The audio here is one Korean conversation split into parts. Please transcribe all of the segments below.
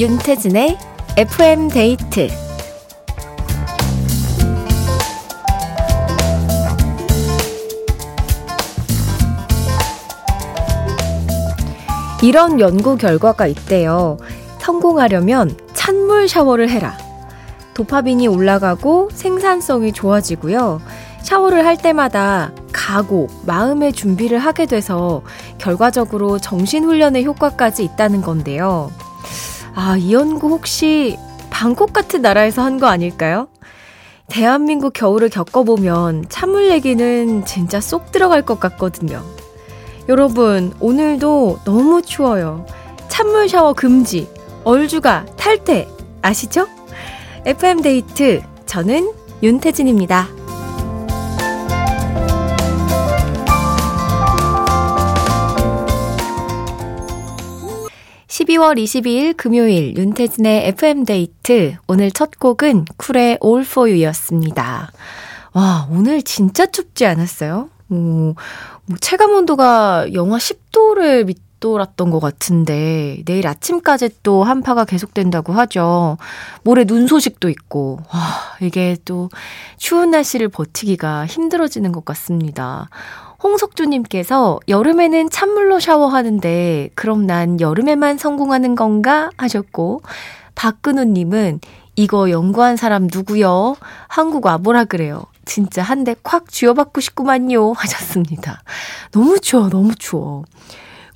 윤태진의 FM 데이트 이런 연구 결과가 있대요. 성공하려면 찬물 샤워를 해라. 도파민이 올라가고 생산성이 좋아지고요. 샤워를 할 때마다 각오, 마음의 준비를 하게 돼서 결과적으로 정신훈련의 효과까지 있다는 건데요. 아, 이 연구 혹시 방콕 같은 나라에서 한 거 아닐까요? 대한민국 겨울을 겪어보면 찬물 얘기는 진짜 쏙 들어갈 것 같거든요. 여러분, 오늘도 너무 추워요. 찬물 샤워 금지, 얼주가 탈퇴, 아시죠? FM데이트, 저는 윤태진입니다. 12월 22일 금요일 윤태진의 FM데이트. 오늘 첫 곡은 쿨의 All For You였습니다. 와, 오늘 진짜 춥지 않았어요? 오, 뭐 체감 온도가 영하 10도를 밑돌았던 것 같은데 내일 아침까지 또 한파가 계속된다고 하죠. 모레 눈 소식도 있고 와 이게 또 추운 날씨를 버티기가 힘들어지는 것 같습니다. 홍석주님께서 여름에는 찬물로 샤워하는데 그럼 난 여름에만 성공하는 건가 하셨고 박근우님은 이거 연구한 사람 누구요? 한국 와보라 그래요. 진짜 한 대 콱 쥐어받고 싶구만요 하셨습니다. 너무 추워 너무 추워.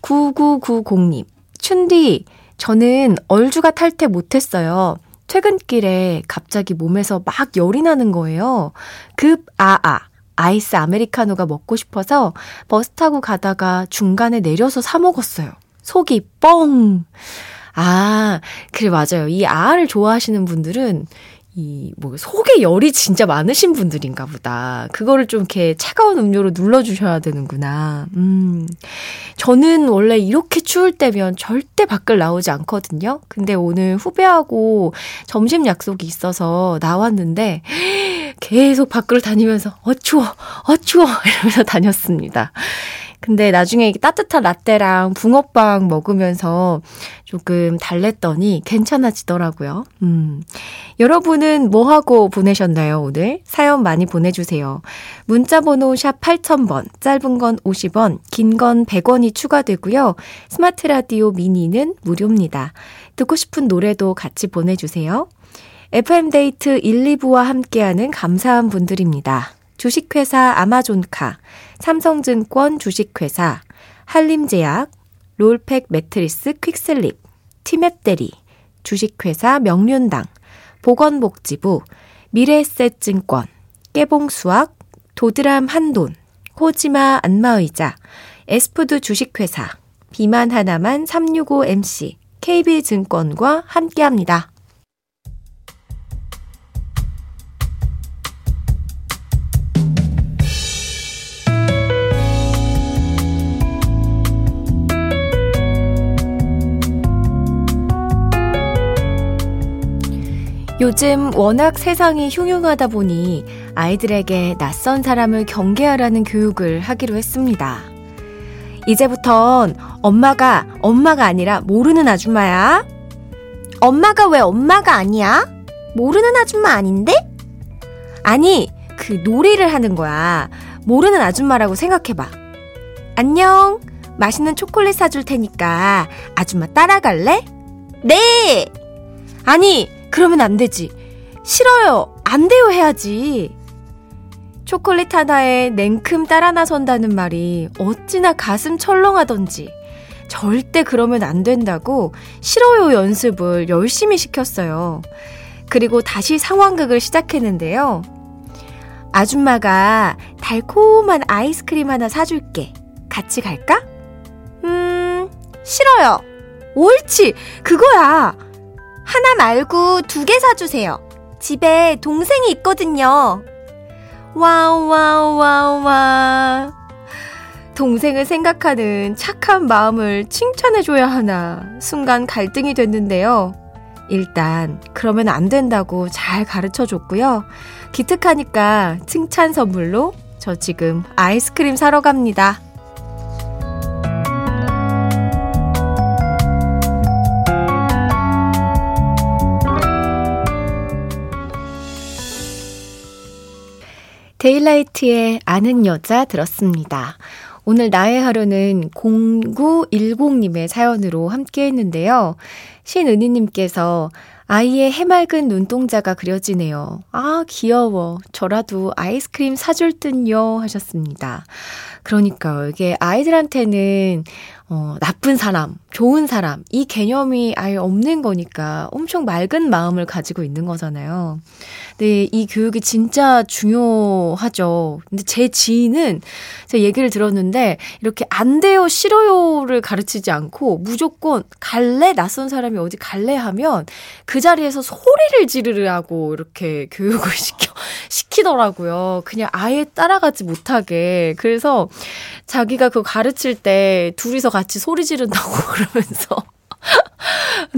9990님 춘디 저는 얼주가 탈퇴 못했어요. 퇴근길에 갑자기 몸에서 막 열이 나는 거예요. 급 아아. 아이스 아메리카노가 먹고 싶어서 버스 타고 가다가 중간에 내려서 사 먹었어요. 속이 뻥! 아, 그래, 맞아요. 이 아를 좋아하시는 분들은 이, 뭐, 속에 열이 진짜 많으신 분들인가 보다. 그거를 좀 이렇게 차가운 음료로 눌러주셔야 되는구나. 음. 저는 원래 이렇게 추울 때면 절대 밖을 나오지 않거든요. 근데 오늘 후배하고 점심 약속이 있어서 나왔는데, 계속 밖을 다니면서, 어, 추워, 어, 추워, 이러면서 다녔습니다. 근데 나중에 따뜻한 라떼랑 붕어빵 먹으면서 조금 달랬더니 괜찮아지더라고요. 음. 여러분은 뭐 하고 보내셨나요, 오늘? 사연 많이 보내주세요. 문자번호 샵 8000번, 짧은 건 50원, 긴 건 100원이 추가되고요. 스마트 라디오 미니는 무료입니다. 듣고 싶은 노래도 같이 보내주세요. FM데이트 1, 2부와 함께하는 감사한 분들입니다. 주식회사 아마존카, 삼성증권 주식회사, 한림제약, 롤팩 매트리스 퀵슬립, 티맵대리, 주식회사 명륜당, 보건복지부, 미래에셋증권, 깨봉수학, 도드람 한돈, 호지마 안마의자, 에스푸드 주식회사, 비만 하나만 365MC, KB증권과 함께합니다. 요즘 워낙 세상이 흉흉하다 보니 아이들에게 낯선 사람을 경계하라는 교육을 하기로 했습니다. 이제부턴 엄마가 엄마가 아니라 모르는 아줌마야. 엄마가 왜 엄마가 아니야? 모르는 아줌마 아닌데? 아니, 그 놀이를 하는 거야. 모르는 아줌마라고 생각해봐. 안녕. 맛있는 초콜릿 사줄 테니까 아줌마 따라갈래? 네! 아니, 그러면 안 되지. 싫어요. 안 돼요. 해야지. 초콜릿 하나에 냉큼 따라 나선다는 말이 어찌나 가슴 철렁하던지. 절대 그러면 안 된다고 싫어요 연습을 열심히 시켰어요. 그리고 다시 상황극을 시작했는데요. 아줌마가 달콤한 아이스크림 하나 사줄게. 같이 갈까? 음, 싫어요. 옳지! 그거야! 하나 말고 두 개 사주세요. 집에 동생이 있거든요. 와우, 와우, 와우, 와. 동생을 생각하는 착한 마음을 칭찬해줘야 하나 순간 갈등이 됐는데요. 일단, 그러면 안 된다고 잘 가르쳐 줬고요. 기특하니까 칭찬 선물로 저 지금 아이스크림 사러 갑니다. 데일라이트의 아는 여자 들었습니다. 오늘 나의 하루는 0910님의 사연으로 함께 했는데요. 신은희님께서 아이의 해맑은 눈동자가 그려지네요. 아, 귀여워. 저라도 아이스크림 사줄 듯요. 하셨습니다. 그러니까요. 이게 아이들한테는 어, 나쁜 사람, 좋은 사람, 이 개념이 아예 없는 거니까 엄청 맑은 마음을 가지고 있는 거잖아요. 근데 이 교육이 진짜 중요하죠. 근데 제 지인은 제가 얘기를 들었는데 이렇게 안 돼요, 싫어요를 가르치지 않고 무조건 갈래, 낯선 사람이 어디 갈래 하면 그 자리에서 소리를 지르라고 이렇게 교육을 시켜, 시키더라고요. 그냥 아예 따라가지 못하게. 그래서 자기가 그거 가르칠 때 둘이서 같이 소리 지른다고 그러면서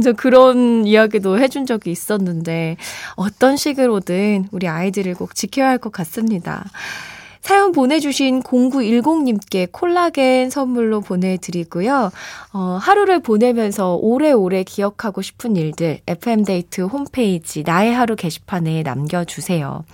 저 그런 이야기도 해준 적이 있었는데 어떤 식으로든 우리 아이들을 꼭 지켜야 할 것 같습니다. 사연 보내주신 0910님께 콜라겐 선물로 보내드리고요. 어, 하루를 보내면서 오래오래 기억하고 싶은 일들 FM데이트 홈페이지 나의 하루 게시판에 남겨주세요.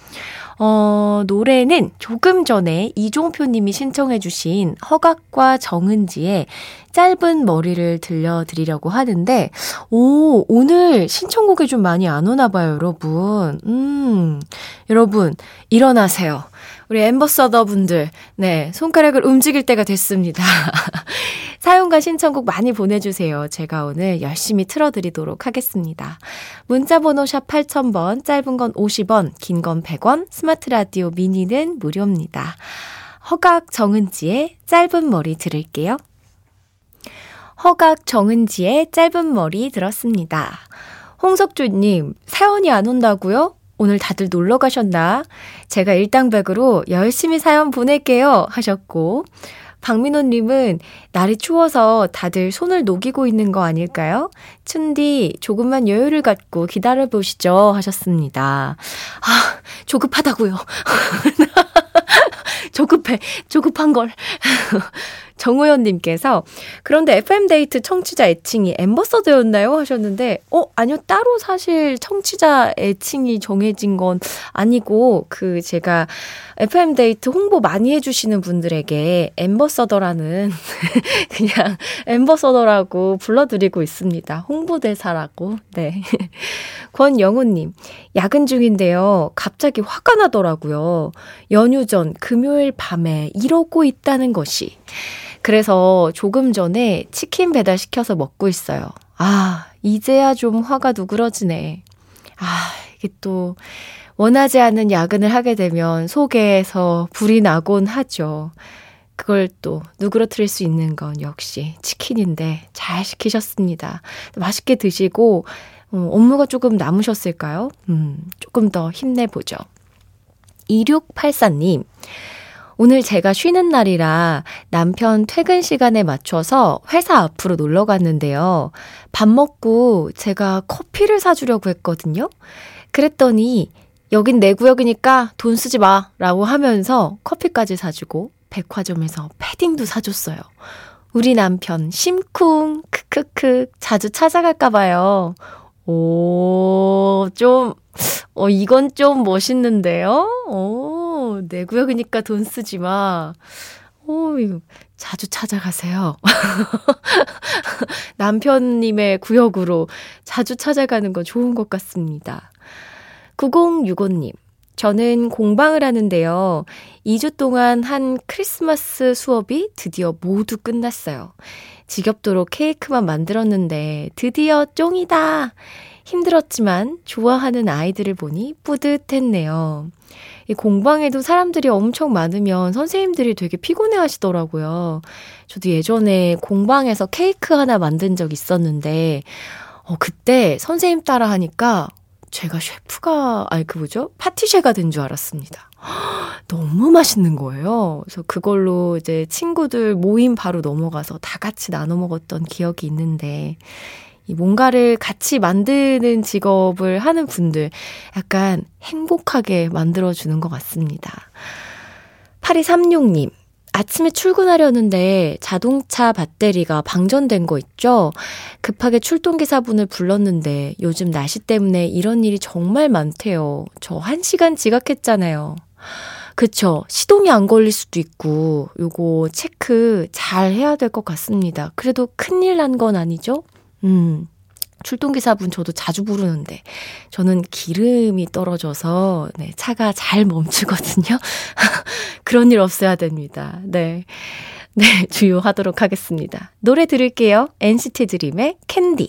어, 노래는 조금 전에 이종표 님이 신청해 주신 허각과 정은지의 짧은 머리를 들려드리려고 하는데, 오, 오늘 신청곡이 좀 많이 안 오나 봐요, 여러분. 음, 여러분, 일어나세요. 우리 엠버서더 분들, 네, 손가락을 움직일 때가 됐습니다. 사용과 신청곡 많이 보내주세요. 제가 오늘 열심히 틀어드리도록 하겠습니다. 문자번호 샵 8000번, 짧은 건 50원, 긴 건 100원, 스마트 라디오 미니는 무료입니다. 허각 정은지의 짧은 머리 들을게요. 허각 정은지의 짧은 머리 들었습니다. 홍석주님, 사연이 안 온다고요? 오늘 다들 놀러 가셨나? 제가 일당백으로 열심히 사연 보낼게요. 하셨고, 박민호님은 날이 추워서 다들 손을 녹이고 있는 거 아닐까요? 춘디, 조금만 여유를 갖고 기다려보시죠. 하셨습니다. 아, 조급하다고요. 조급해. 조급한 걸. 정우현님께서 그런데 FM데이트 청취자 애칭이 엠버서더였나요? 하셨는데, 어, 아니요. 따로 사실 청취자 애칭이 정해진 건 아니고, 그 제가 FM데이트 홍보 많이 해주시는 분들에게 엠버서더라는 그냥 엠버서더라고 불러드리고 있습니다. 홍보대사라고. 네. 권영우님, 야근 중인데요. 갑자기 화가 나더라고요. 연휴 전 금요일 밤에 이러고 있다는 것이. 그래서 조금 전에 치킨 배달 시켜서 먹고 있어요. 아, 이제야 좀 화가 누그러지네. 아, 이게 또 원하지 않는 야근을 하게 되면 속에서 불이 나곤 하죠. 그걸 또 누그러뜨릴 수 있는 건 역시 치킨인데 잘 시키셨습니다. 맛있게 드시고 어, 업무가 조금 남으셨을까요? 음, 조금 더 힘내보죠. 2684님. 오늘 제가 쉬는 날이라 남편 퇴근 시간에 맞춰서 회사 앞으로 놀러 갔는데요. 밥 먹고 제가 커피를 사주려고 했거든요. 그랬더니 여긴 내 구역이니까 돈 쓰지 마 라고 하면서 커피까지 사주고 백화점에서 패딩도 사줬어요. 우리 남편 심쿵 크크크 자주 찾아갈까 봐요. 오, 좀, 어, 이건 좀 멋있는데요? 오, 내 구역이니까 돈 쓰지 마. 오, 이거 자주 찾아가세요. 남편님의 구역으로 자주 찾아가는 건 좋은 것 같습니다. 9065님. 저는 공방을 하는데요. 2주 동안 한 크리스마스 수업이 드디어 모두 끝났어요. 지겹도록 케이크만 만들었는데 드디어 쫑이다. 힘들었지만 좋아하는 아이들을 보니 뿌듯했네요. 이 공방에도 사람들이 엄청 많으면 선생님들이 되게 피곤해 하시더라고요. 저도 예전에 공방에서 케이크 하나 만든 적 있었는데, 어, 그때 선생님 따라 하니까 제가 셰프가, 아니, 그 뭐죠? 파티셰가 된 줄 알았습니다. 너무 맛있는 거예요. 그래서 그걸로 이제 친구들 모임 바로 넘어가서 다 같이 나눠 먹었던 기억이 있는데, 이 뭔가를 같이 만드는 직업을 하는 분들 약간 행복하게 만들어 주는 것 같습니다. 8236님, 아침에 출근하려는데 자동차 배터리가 방전된 거 있죠? 급하게 출동기사분을 불렀는데 요즘 날씨 때문에 이런 일이 정말 많대요. 저한 시간 지각했잖아요. 그쵸. 시동이 안 걸릴 수도 있고, 요거 체크 잘 해야 될 것 같습니다. 그래도 큰일 난 건 아니죠? 음. 출동기사분 저도 자주 부르는데, 저는 기름이 떨어져서, 네, 차가 잘 멈추거든요. 그런 일 없어야 됩니다. 네. 네, 주요하도록 하겠습니다. 노래 들을게요. NCT 드림의 캔디.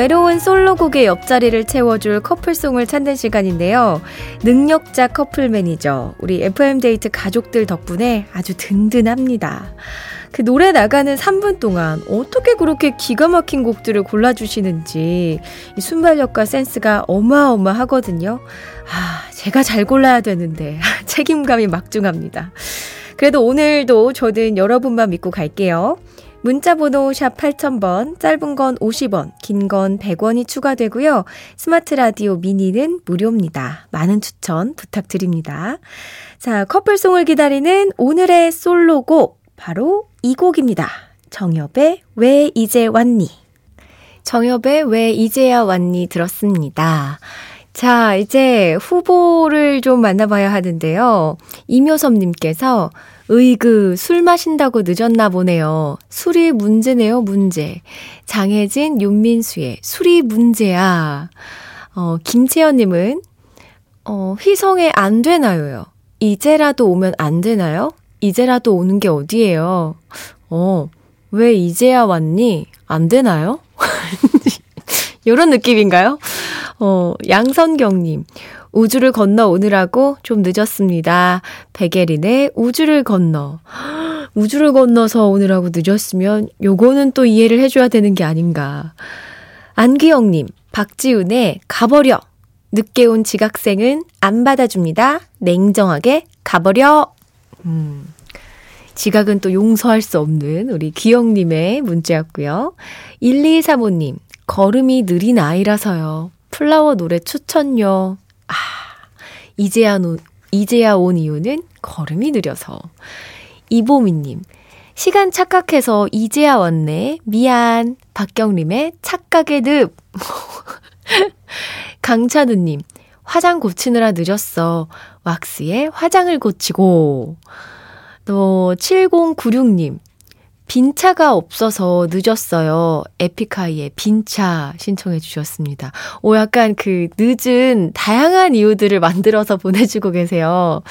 외로운 솔로곡의 옆자리를 채워줄 커플송을 찾는 시간인데요. 능력자 커플 매니저, 우리 FM데이트 가족들 덕분에 아주 든든합니다. 그 노래 나가는 3분 동안 어떻게 그렇게 기가 막힌 곡들을 골라주시는지 이 순발력과 센스가 어마어마하거든요. 아, 제가 잘 골라야 되는데 책임감이 막중합니다. 그래도 오늘도 저는 여러분만 믿고 갈게요. 문자 번호 샵 8000번, 짧은 건 50원, 긴 건 100원이 추가되고요. 스마트 라디오 미니는 무료입니다. 많은 추천 부탁드립니다. 자, 커플송을 기다리는 오늘의 솔로곡, 바로 이 곡입니다. 정엽의 왜 이제 왔니? 정엽의 왜 이제야 왔니 들었습니다. 자, 이제 후보를 좀 만나봐야 하는데요. 이묘섭님께서 으이그, 술 마신다고 늦었나 보네요. 술이 문제네요, 문제. 장혜진, 윤민수의 술이 문제야. 어, 김채연님은, 어, 휘성에 안 되나요요. 이제라도 오면 안 되나요? 이제라도 오는 게 어디예요? 어, 왜 이제야 왔니? 안 되나요? 요런 느낌인가요? 어, 양선경님. 우주를 건너 오느라고 좀 늦었습니다. 백예린의 우주를 건너. 우주를 건너서 오느라고 늦었으면 요거는 또 이해를 해줘야 되는 게 아닌가. 안기영님, 박지훈의 가버려. 늦게 온 지각생은 안 받아줍니다. 냉정하게 가버려. 음. 지각은 또 용서할 수 없는 우리 기영님의 문자였고요. 1235님, 걸음이 느린 아이라서요. 플라워 노래 추천요. 아, 이제야, 노, 이제야 온 이유는 걸음이 느려서. 이보미님, 시간 착각해서 이제야 왔네. 미안. 박경림의 착각의 늪. 강찬우님, 화장 고치느라 늦었어. 왁스에 화장을 고치고. 또, 7096님, 빈차가 없어서 늦었어요. 에픽하이의 빈차 신청해 주셨습니다. 오, 약간 그 늦은 다양한 이유들을 만들어서 보내주고 계세요.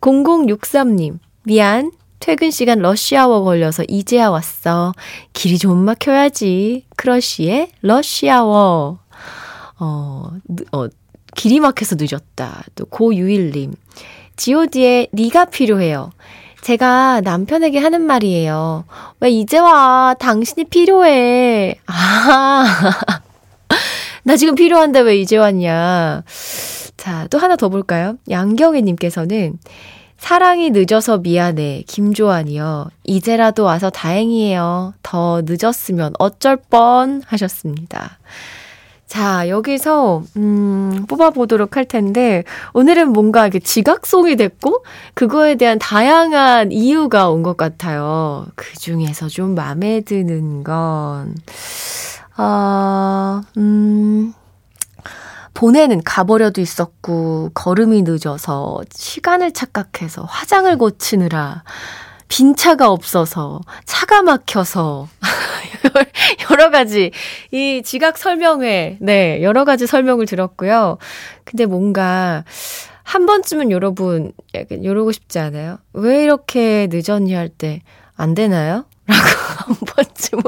0063님, 미안. 퇴근 시간 러시아워 걸려서 이제야 왔어. 길이 좀 막혀야지. 크러쉬의 러시아워. 어, 어, 길이 막혀서 늦었다. 또 고유일님. god의 네가 필요해요. 제가 남편에게 하는 말이에요. 왜 이제 와? 당신이 필요해. 아, 나 지금 필요한데 왜 이제 왔냐. 자, 또 하나 더 볼까요? 양경애님께서는 사랑이 늦어서 미안해. 김조한이요. 이제라도 와서 다행이에요. 더 늦었으면 어쩔 뻔 하셨습니다. 자, 여기서, 음, 뽑아보도록 할 텐데, 오늘은 뭔가 이게 지각송이 됐고, 그거에 대한 다양한 이유가 온 것 같아요. 그 중에서 좀 마음에 드는 건, 아, 음, 보내는 가버려도 있었고, 걸음이 늦어서, 시간을 착각해서, 화장을 고치느라, 빈 차가 없어서, 차가 막혀서, 여러 가지, 이 지각 설명회, 네, 여러 가지 설명을 들었고요. 근데 뭔가, 한 번쯤은 여러분, 약간 이러고 싶지 않아요? 왜 이렇게 늦었니 할 때, 안 되나요? 라고 한 번쯤은.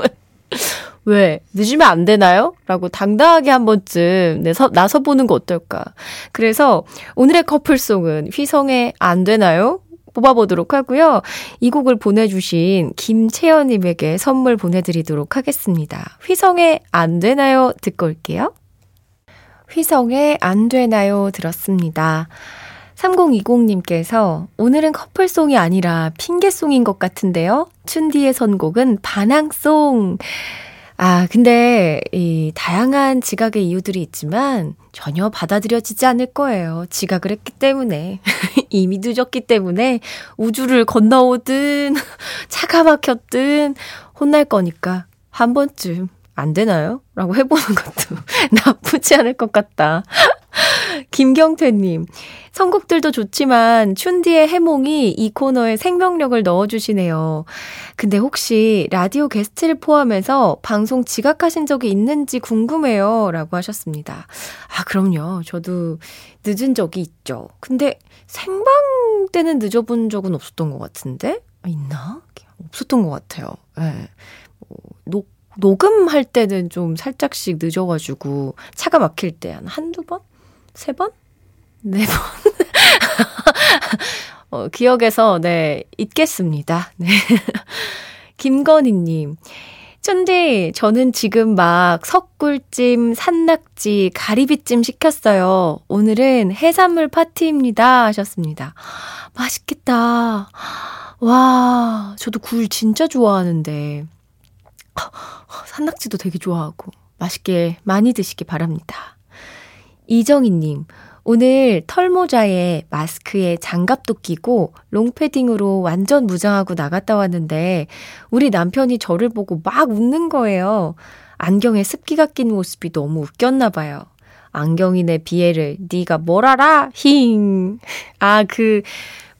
왜? 늦으면 안 되나요? 라고 당당하게 한 번쯤 네, 서, 나서보는 거 어떨까. 그래서 오늘의 커플송은 휘성의 안 되나요? 뽑아보도록 하고요. 이 곡을 보내주신 김채연님에게 선물 보내드리도록 하겠습니다. 휘성의 안 되나요? 듣고 올게요. 휘성의 안 되나요? 들었습니다. 3020님께서 오늘은 커플송이 아니라 핑계송인 것 같은데요. 춘디의 선곡은 반항송. 아, 근데 이 다양한 지각의 이유들이 있지만 전혀 받아들여지지 않을 거예요. 지각을 했기 때문에. 이미 늦었기 때문에 우주를 건너오든 차가 막혔든 혼날 거니까 한 번쯤 안 되나요? 라고 해보는 것도 나쁘지 않을 것 같다. 김경태님, 선곡들도 좋지만 춘디의 해몽이 이 코너에 생명력을 넣어주시네요. 근데 혹시 라디오 게스트를 포함해서 방송 지각하신 적이 있는지 궁금해요. 라고 하셨습니다. 아, 그럼요. 저도 늦은 적이 있죠. 근데 생방 때는 늦어본 적은 없었던 것 같은데? 아, 있나? 없었던 것 같아요. 예. 네. 뭐, 녹, 녹음할 때는 좀 살짝씩 늦어가지고 차가 막힐 때 한 한두 번? 세 번? 네 번? 어, 기억에서, 네, 잊겠습니다. 네. 김건희님. 쩐디, 저는 지금 막 석굴찜, 산낙지, 가리비찜 시켰어요. 오늘은 해산물 파티입니다. 하셨습니다. 맛있겠다. 와, 저도 굴 진짜 좋아하는데. 산낙지도 되게 좋아하고 맛있게 많이 드시기 바랍니다. 이정희님, 오늘 털모자에 마스크에 장갑도 끼고 롱패딩으로 완전 무장하고 나갔다 왔는데 우리 남편이 저를 보고 막 웃는 거예요. 안경에 습기가 낀 모습이 너무 웃겼나 봐요. 안경이네 비애를 네가 뭘 알아? 힝. 아, 그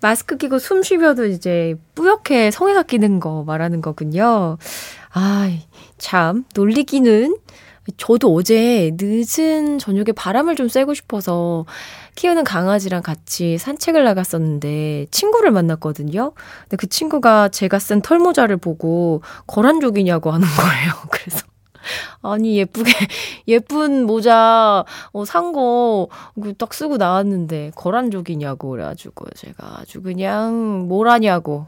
마스크 끼고 숨 쉬며도 이제 뿌옇게 성에가 끼는 거 말하는 거군요. 아, 참, 놀리기는. 저도 어제 늦은 저녁에 바람을 좀 쐬고 싶어서 키우는 강아지랑 같이 산책을 나갔었는데 친구를 만났거든요. 근데 그 친구가 제가 쓴 털모자를 보고 거란족이냐고 하는 거예요. 그래서 아니, 예쁘게, 예쁜 모자, 어, 산 거, 그딱 쓰고 나왔는데, 거란족이냐고, 그래가지고, 제가 아주 그냥, 뭘 하냐고,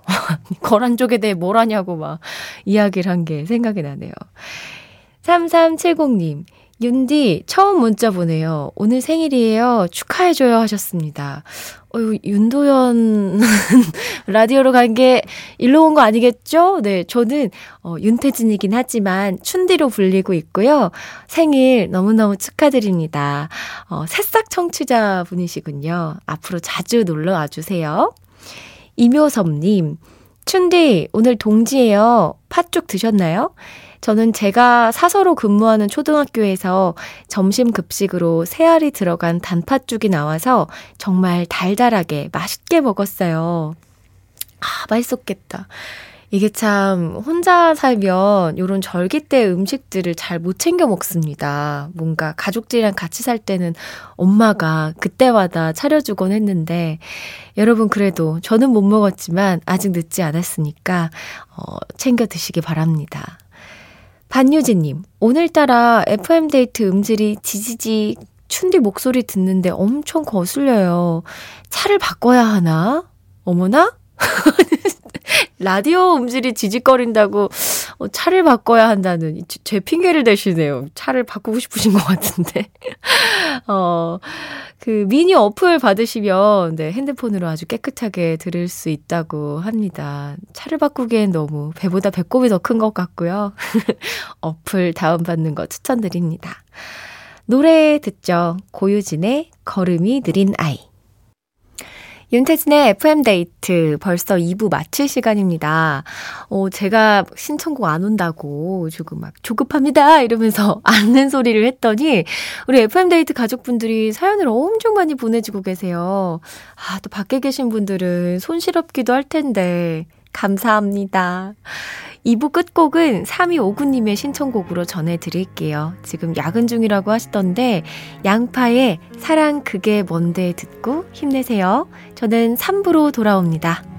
거란족에 대해 뭘 하냐고, 막, 이야기를 한 게 생각이 나네요. 3370님, 윤디, 처음 문자 보내요. 오늘 생일이에요. 축하해줘요 하셨습니다. 어유 윤도현 라디오로 간 게 일로 온 거 아니겠죠? 네, 저는 어, 윤태진이긴 하지만 춘디로 불리고 있고요. 생일 너무너무 축하드립니다. 어, 새싹 청취자 분이시군요. 앞으로 자주 놀러 와주세요. 이묘섭님, 춘디, 오늘 동지예요. 팥죽 드셨나요? 저는 제가 사서로 근무하는 초등학교에서 점심 급식으로 새알이 들어간 단팥죽이 나와서 정말 달달하게 맛있게 먹었어요. 아, 맛있었겠다. 이게 참 혼자 살면 요런 절기 때 음식들을 잘 못 챙겨 먹습니다. 뭔가 가족들이랑 같이 살 때는 엄마가 그때마다 차려주곤 했는데 여러분 그래도 저는 못 먹었지만 아직 늦지 않았으니까 어, 챙겨 드시기 바랍니다. 반유진님, 오늘따라 FM데이트 음질이 지지직 춘디 목소리 듣는데 엄청 거슬려요. 차를 바꿔야 하나? 어머나? 라디오 음질이 지직거린다고 어, 차를 바꿔야 한다는 제 핑계를 대시네요. 차를 바꾸고 싶으신 것 같은데. 어, 그 미니 어플 받으시면 네, 핸드폰으로 아주 깨끗하게 들을 수 있다고 합니다. 차를 바꾸기엔 너무 배보다 배꼽이 더 큰 것 같고요. 어플 다운받는 거 추천드립니다. 노래 듣죠. 고유진의 걸음이 느린 아이. 윤태진의 FM데이트 벌써 2부 마칠 시간입니다. 어, 제가 신청곡 안 온다고 조금 막 조급합니다 이러면서 앉는 소리를 했더니 우리 FM데이트 가족분들이 사연을 엄청 많이 보내주고 계세요. 아, 또 밖에 계신 분들은 손실없기도 할 텐데 감사합니다. 2부 끝곡은 3259님의 신청곡으로 전해드릴게요. 지금 야근 중이라고 하시던데, 양파의 사랑 그게 뭔데 듣고 힘내세요. 저는 3부로 돌아옵니다.